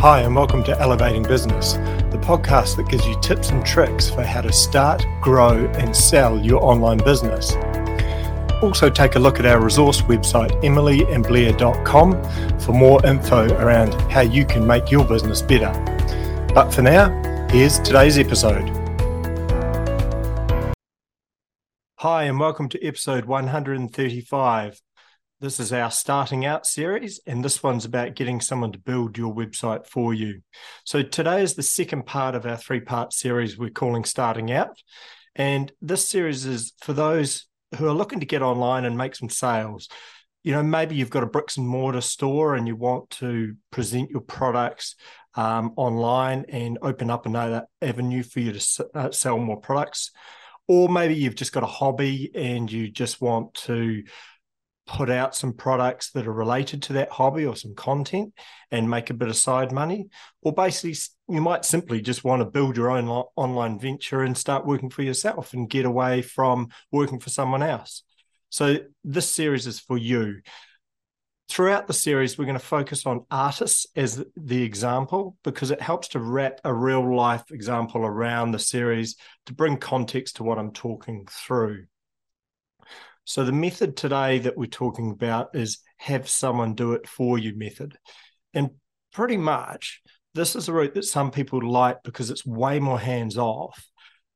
Hi, and welcome to Elevating Business, the podcast that gives you tips and tricks for how to start, grow, and sell your online business. Also, take a look at our resource website, emilyandblair.com, for more info around how you can make your business better. But for now, here's today's episode. Hi, and welcome to episode 135. This is our starting out series, and this one's about getting someone to build your website for you. So, today is the second part of our three part series we're calling Starting Out. And this series is for those who are looking to get online and make some sales. You know, maybe you've got a bricks and mortar store and you want to present your products um, online and open up another avenue for you to uh, sell more products. Or maybe you've just got a hobby and you just want to put out some products that are related to that hobby or some content and make a bit of side money. Or basically, you might simply just want to build your own online venture and start working for yourself and get away from working for someone else. So, this series is for you. Throughout the series, we're going to focus on artists as the example because it helps to wrap a real life example around the series to bring context to what I'm talking through. So the method today that we're talking about is have someone do it for you method. And pretty much this is a route that some people like because it's way more hands off.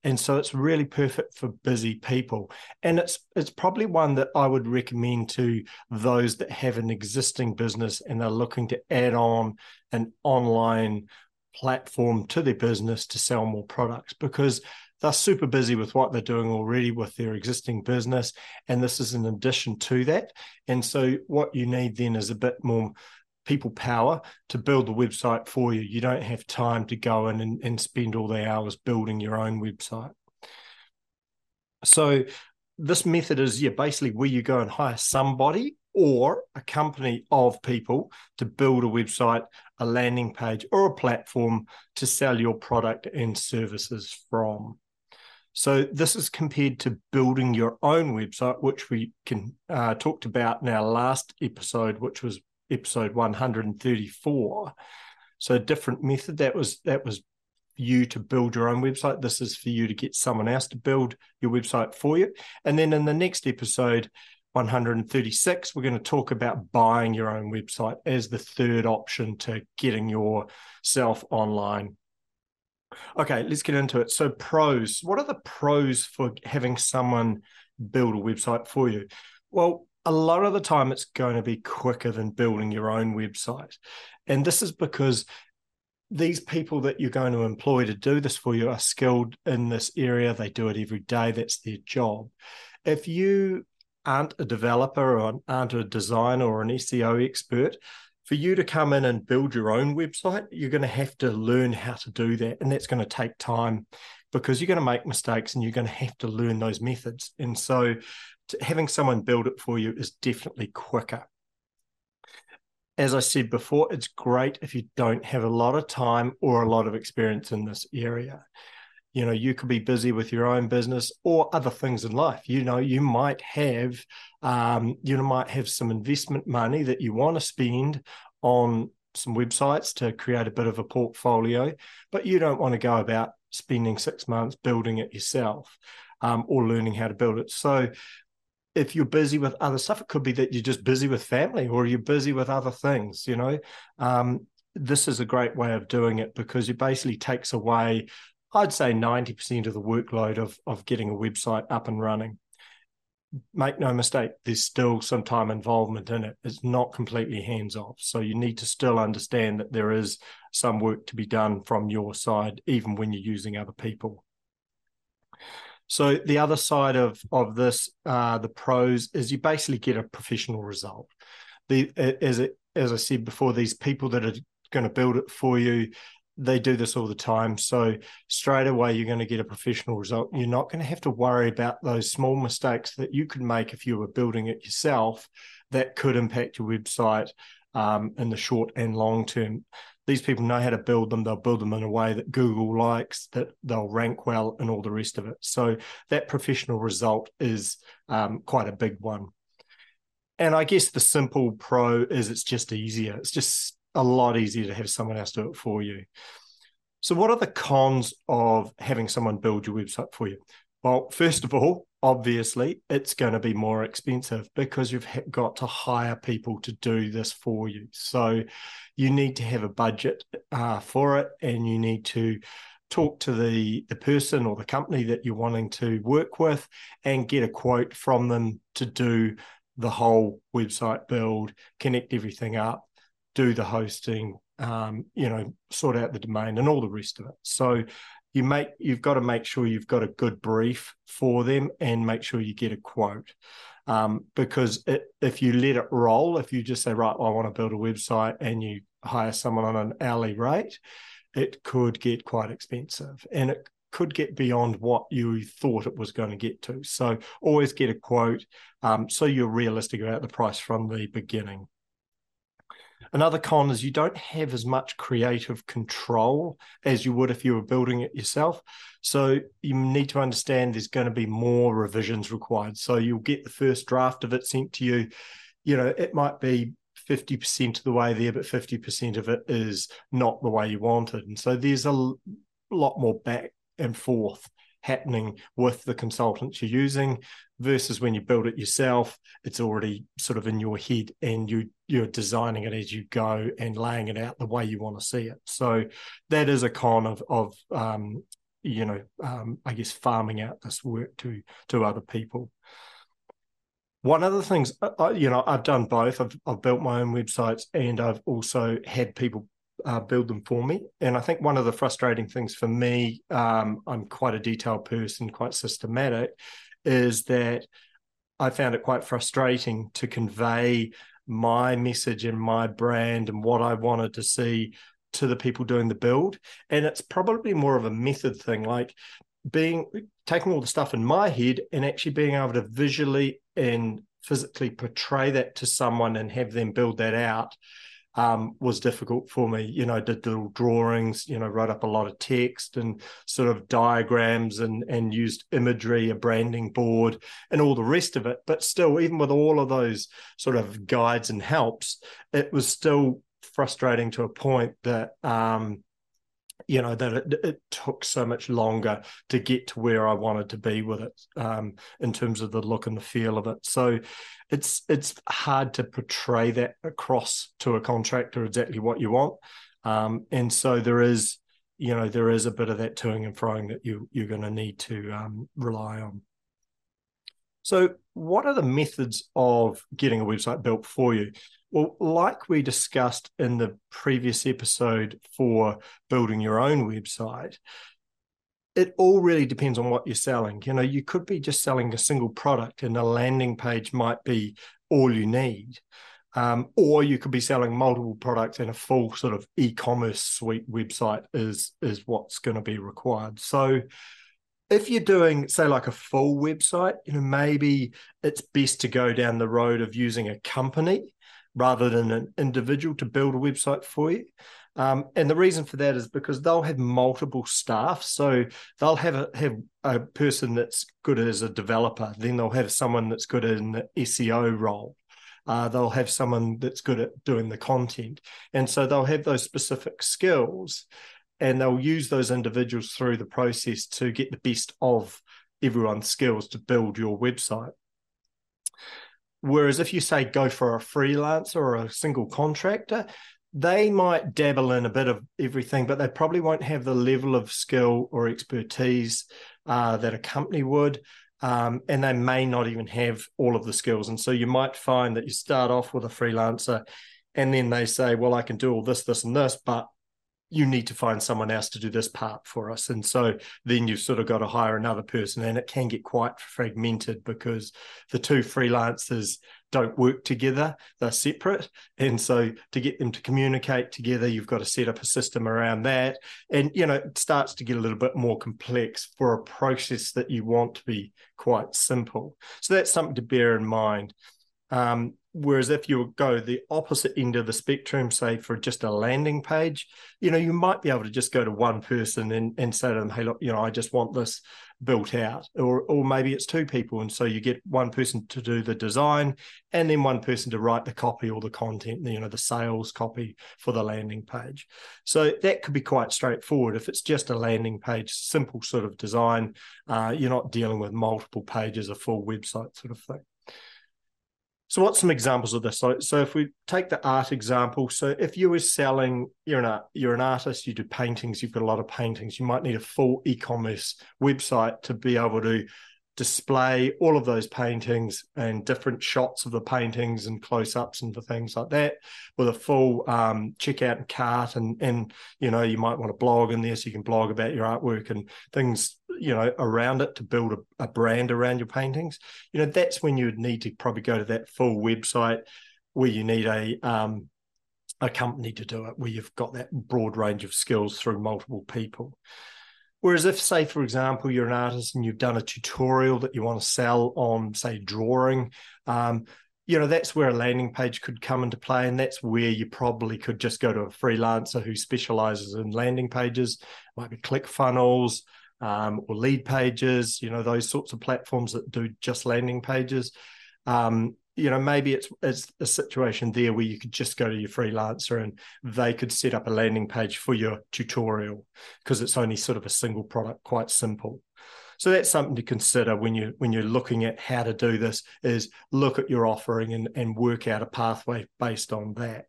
And so it's really perfect for busy people. And it's it's probably one that I would recommend to those that have an existing business and they're looking to add on an online platform to their business to sell more products because they're super busy with what they're doing already with their existing business. And this is an addition to that. And so, what you need then is a bit more people power to build the website for you. You don't have time to go in and, and spend all the hours building your own website. So, this method is yeah, basically where you go and hire somebody or a company of people to build a website, a landing page, or a platform to sell your product and services from. So this is compared to building your own website, which we can uh, talked about in our last episode, which was episode 134. So a different method that was that was you to build your own website. This is for you to get someone else to build your website for you. And then in the next episode, 136, we're going to talk about buying your own website as the third option to getting yourself online Okay, let's get into it. So, pros. What are the pros for having someone build a website for you? Well, a lot of the time it's going to be quicker than building your own website. And this is because these people that you're going to employ to do this for you are skilled in this area. They do it every day. That's their job. If you aren't a developer or aren't a designer or an SEO expert, for you to come in and build your own website, you're going to have to learn how to do that. And that's going to take time because you're going to make mistakes and you're going to have to learn those methods. And so having someone build it for you is definitely quicker. As I said before, it's great if you don't have a lot of time or a lot of experience in this area you know you could be busy with your own business or other things in life. You know you might have um, you might have some investment money that you want to spend on some websites to create a bit of a portfolio but you don't want to go about spending six months building it yourself um, or learning how to build it. So if you're busy with other stuff it could be that you're just busy with family or you're busy with other things you know? Um, this is a great way of doing it because it basically takes away I'd say 90% of the workload of, of getting a website up and running. Make no mistake, there's still some time involvement in it. It's not completely hands off. So you need to still understand that there is some work to be done from your side, even when you're using other people. So the other side of of this, uh, the pros, is you basically get a professional result. The as it as I said before, these people that are going to build it for you, they do this all the time. So straight away, you're going to get a professional result. You're not going to have to worry about those small mistakes that you could make if you were building it yourself that could impact your website um, in the short and long term. These people know how to build them. They'll build them in a way that Google likes, that they'll rank well, and all the rest of it. So that professional result is um, quite a big one. And I guess the simple pro is it's just easier. It's just a lot easier to have someone else do it for you. So, what are the cons of having someone build your website for you? Well, first of all, obviously, it's going to be more expensive because you've got to hire people to do this for you. So, you need to have a budget uh, for it, and you need to talk to the the person or the company that you're wanting to work with and get a quote from them to do the whole website build, connect everything up, do the hosting, um, you know, sort out the domain and all the rest of it. So you make you've got to make sure you've got a good brief for them and make sure you get a quote. Um, because it, if you let it roll, if you just say, right, well, I want to build a website and you hire someone on an hourly rate, it could get quite expensive and it could get beyond what you thought it was going to get to. So always get a quote um, so you're realistic about the price from the beginning. Another con is you don't have as much creative control as you would if you were building it yourself. So you need to understand there's going to be more revisions required. So you'll get the first draft of it sent to you. You know, it might be 50% of the way there, but 50% of it is not the way you wanted. And so there's a lot more back and forth happening with the consultants you're using versus when you build it yourself it's already sort of in your head and you you're designing it as you go and laying it out the way you want to see it. So that is a con of of um, you know um, i guess farming out this work to to other people. One of the things uh, you know i've done both. I've, I've built my own websites and i've also had people uh, build them for me. And I think one of the frustrating things for me, um, I'm quite a detailed person, quite systematic, is that I found it quite frustrating to convey my message and my brand and what I wanted to see to the people doing the build. And it's probably more of a method thing, like being taking all the stuff in my head and actually being able to visually and physically portray that to someone and have them build that out um, was difficult for me. You know, did little drawings, you know, wrote up a lot of text and sort of diagrams and and used imagery, a branding board, and all the rest of it. But still, even with all of those sort of guides and helps, it was still frustrating to a point that um, you know that it, it, took so much longer to get to where I wanted to be with it um, in terms of the look and the feel of it. So it's it's hard to portray that across to a contractor exactly what you want, um, and so there is you know there is a bit of that toing and froing that you you're going to need to um, rely on. So, what are the methods of getting a website built for you? Well, like we discussed in the previous episode for building your own website, it all really depends on what you're selling. You know, you could be just selling a single product and a landing page might be all you need. Um, or you could be selling multiple products and a full sort of e-commerce suite website is is what's going to be required. So if you're doing say like a full website, you know, maybe it's best to go down the road of using a company rather than an individual to build a website for you. Um, and the reason for that is because they'll have multiple staff. So they'll have a have a person that's good as a developer, then they'll have someone that's good in the SEO role. Uh, they'll have someone that's good at doing the content. And so they'll have those specific skills and they'll use those individuals through the process to get the best of everyone's skills to build your website. Whereas if you say go for a freelancer or a single contractor, they might dabble in a bit of everything, but they probably won't have the level of skill or expertise uh, that a company would. Um, and they may not even have all of the skills. And so you might find that you start off with a freelancer and then they say, well, I can do all this, this, and this, but you need to find someone else to do this part for us. And so then you've sort of got to hire another person, and it can get quite fragmented because the two freelancers don't work together, they're separate. And so to get them to communicate together, you've got to set up a system around that. And, you know, it starts to get a little bit more complex for a process that you want to be quite simple. So that's something to bear in mind. Um, whereas if you go the opposite end of the spectrum, say for just a landing page, you know, you might be able to just go to one person and, and say to them, hey, look, you know, I just want this built out, or or maybe it's two people, and so you get one person to do the design, and then one person to write the copy or the content, you know, the sales copy for the landing page. So that could be quite straightforward if it's just a landing page, simple sort of design. Uh, you're not dealing with multiple pages, a full website sort of thing. So, what's some examples of this? So, so if we take the art example, so if you were selling, you're an art, you're an artist, you do paintings, you've got a lot of paintings, you might need a full e-commerce website to be able to display all of those paintings and different shots of the paintings and close-ups and the things like that with a full um, checkout and cart. And and you know you might want to blog in there so you can blog about your artwork and things you know around it to build a, a brand around your paintings. You know that's when you would need to probably go to that full website where you need a um, a company to do it where you've got that broad range of skills through multiple people Whereas if, say, for example, you're an artist and you've done a tutorial that you want to sell on, say, drawing, um, you know, that's where a landing page could come into play. And that's where you probably could just go to a freelancer who specializes in landing pages, might be ClickFunnels um, or Leadpages, you know, those sorts of platforms that do just landing pages. Um, you know maybe it's it's a situation there where you could just go to your freelancer and they could set up a landing page for your tutorial because it's only sort of a single product quite simple. So that's something to consider when you when you're looking at how to do this is look at your offering and, and work out a pathway based on that.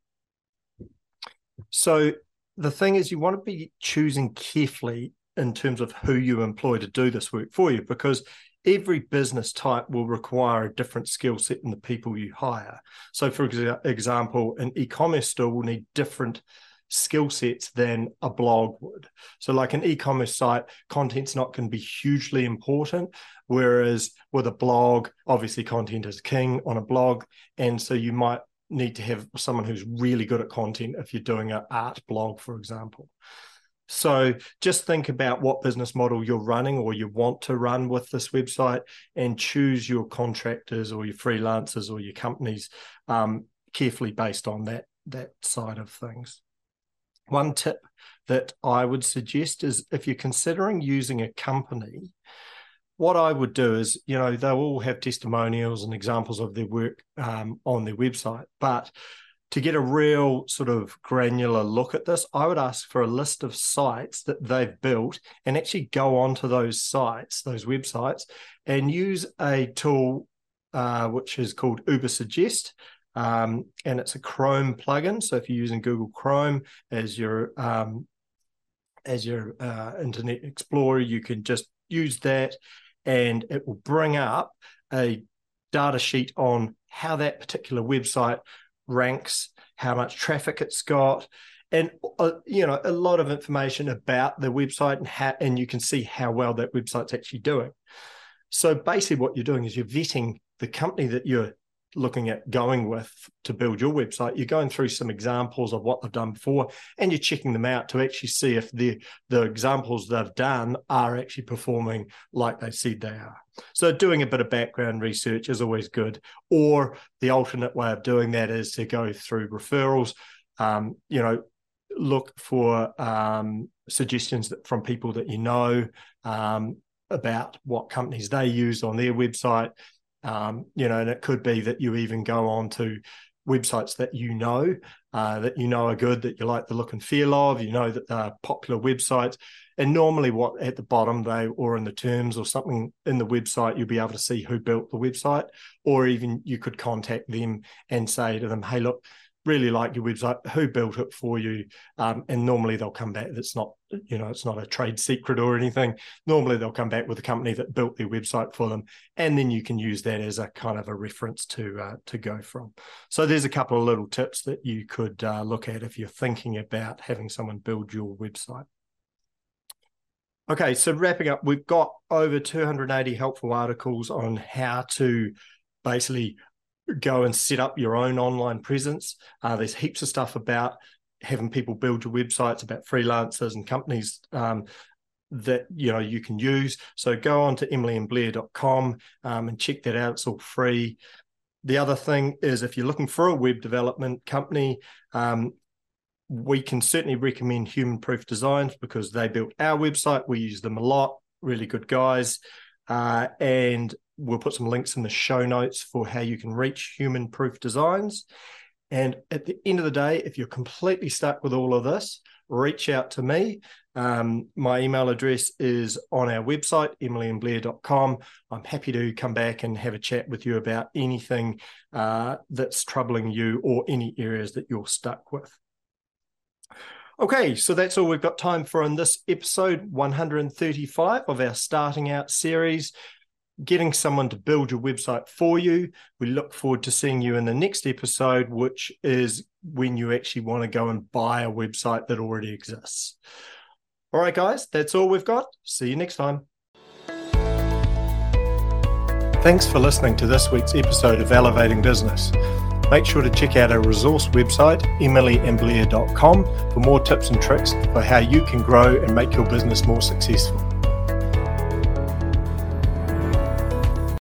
So the thing is you want to be choosing carefully in terms of who you employ to do this work for you because every business type will require a different skill set in the people you hire. So, for example, an e commerce store will need different skill sets than a blog would. So, like an e commerce site, content's not going to be hugely important. Whereas with a blog, obviously, content is king on a blog. And so you might need to have someone who's really good at content if you're doing an art blog, for example. So just think about what business model you're running or you want to run with this website and choose your contractors or your freelancers or your companies um, carefully based on that that side of things. One tip that I would suggest is if you're considering using a company, what I would do is, you know, they'll all have testimonials and examples of their work um, on their website, but to get a real sort of granular look at this, I would ask for a list of sites that they've built and actually go onto those sites, those websites, and use a tool uh, which is called Ubersuggest. Um, and it's a Chrome plugin. So if you're using Google Chrome as your um, as your uh, Internet Explorer, you can just use that, and it will bring up a data sheet on how that particular website ranks, how much traffic it's got, and uh, you know a lot of information about the website and how, and you can see how well that website's actually doing. So basically, what you're doing is you're vetting the company that you're looking at going with to build your website, you're going through some examples of what they've done before, and you're checking them out to actually see if the the examples they've done are actually performing like they said they are. So doing a bit of background research is always good. Or the alternate way of doing that is to go through referrals. Um, you know, look for um, suggestions from people that you know um, about what companies they use on their website um, you know, and it could be that you even go on to websites that you know, uh, that you know are good, that you like the look and feel of, you know that they're popular websites. And normally, what at the bottom they or in the terms or something in the website, you'll be able to see who built the website, or even you could contact them and say to them, "Hey, look, really like your website. Who built it for you? Um, and normally they'll come back it's not you know it's not a trade secret or anything. Normally they'll come back with a company that built their website for them and then you can use that as a kind of a reference to uh, to go from. So there's a couple of little tips that you could uh, look at if you're thinking about having someone build your website okay so wrapping up we've got over 280 helpful articles on how to basically go and set up your own online presence. Uh, there's heaps of stuff about having people build your websites, about freelancers and companies um, that you know you can use. So go on to emilyandblair.com um, and check that out. It's all free. The other thing is if you're looking for a web development company, um, we can certainly recommend Human Proof Designs because they built our website. We use them a lot. really good guys. Uh, and we'll put some links in the show notes for how you can reach Human Proof Designs. And at the end of the day, if you're completely stuck with all of this, reach out to me. Um, my email address is on our website, emilyandblair.com. I'm happy to come back and have a chat with you about anything uh, that's troubling you or any areas that you're stuck with. Okay, so that's all we've got time for in this episode 135 of our Starting Out series getting someone to build your website for you. We look forward to seeing you in the next episode, which is when you actually want to go and buy a website that already exists. All right, guys, that's all we've got. See you next time. Thanks for listening to this week's episode of Elevating Business. Make sure to check out our resource website, emilyandblair.com, for more tips and tricks for how you can grow and make your business more successful.